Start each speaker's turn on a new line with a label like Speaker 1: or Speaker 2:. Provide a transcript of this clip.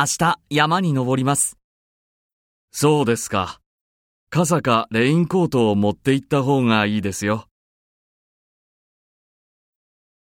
Speaker 1: 明日山に登ります。
Speaker 2: そうですか。傘かレインコートを持って行った方がいいですよ。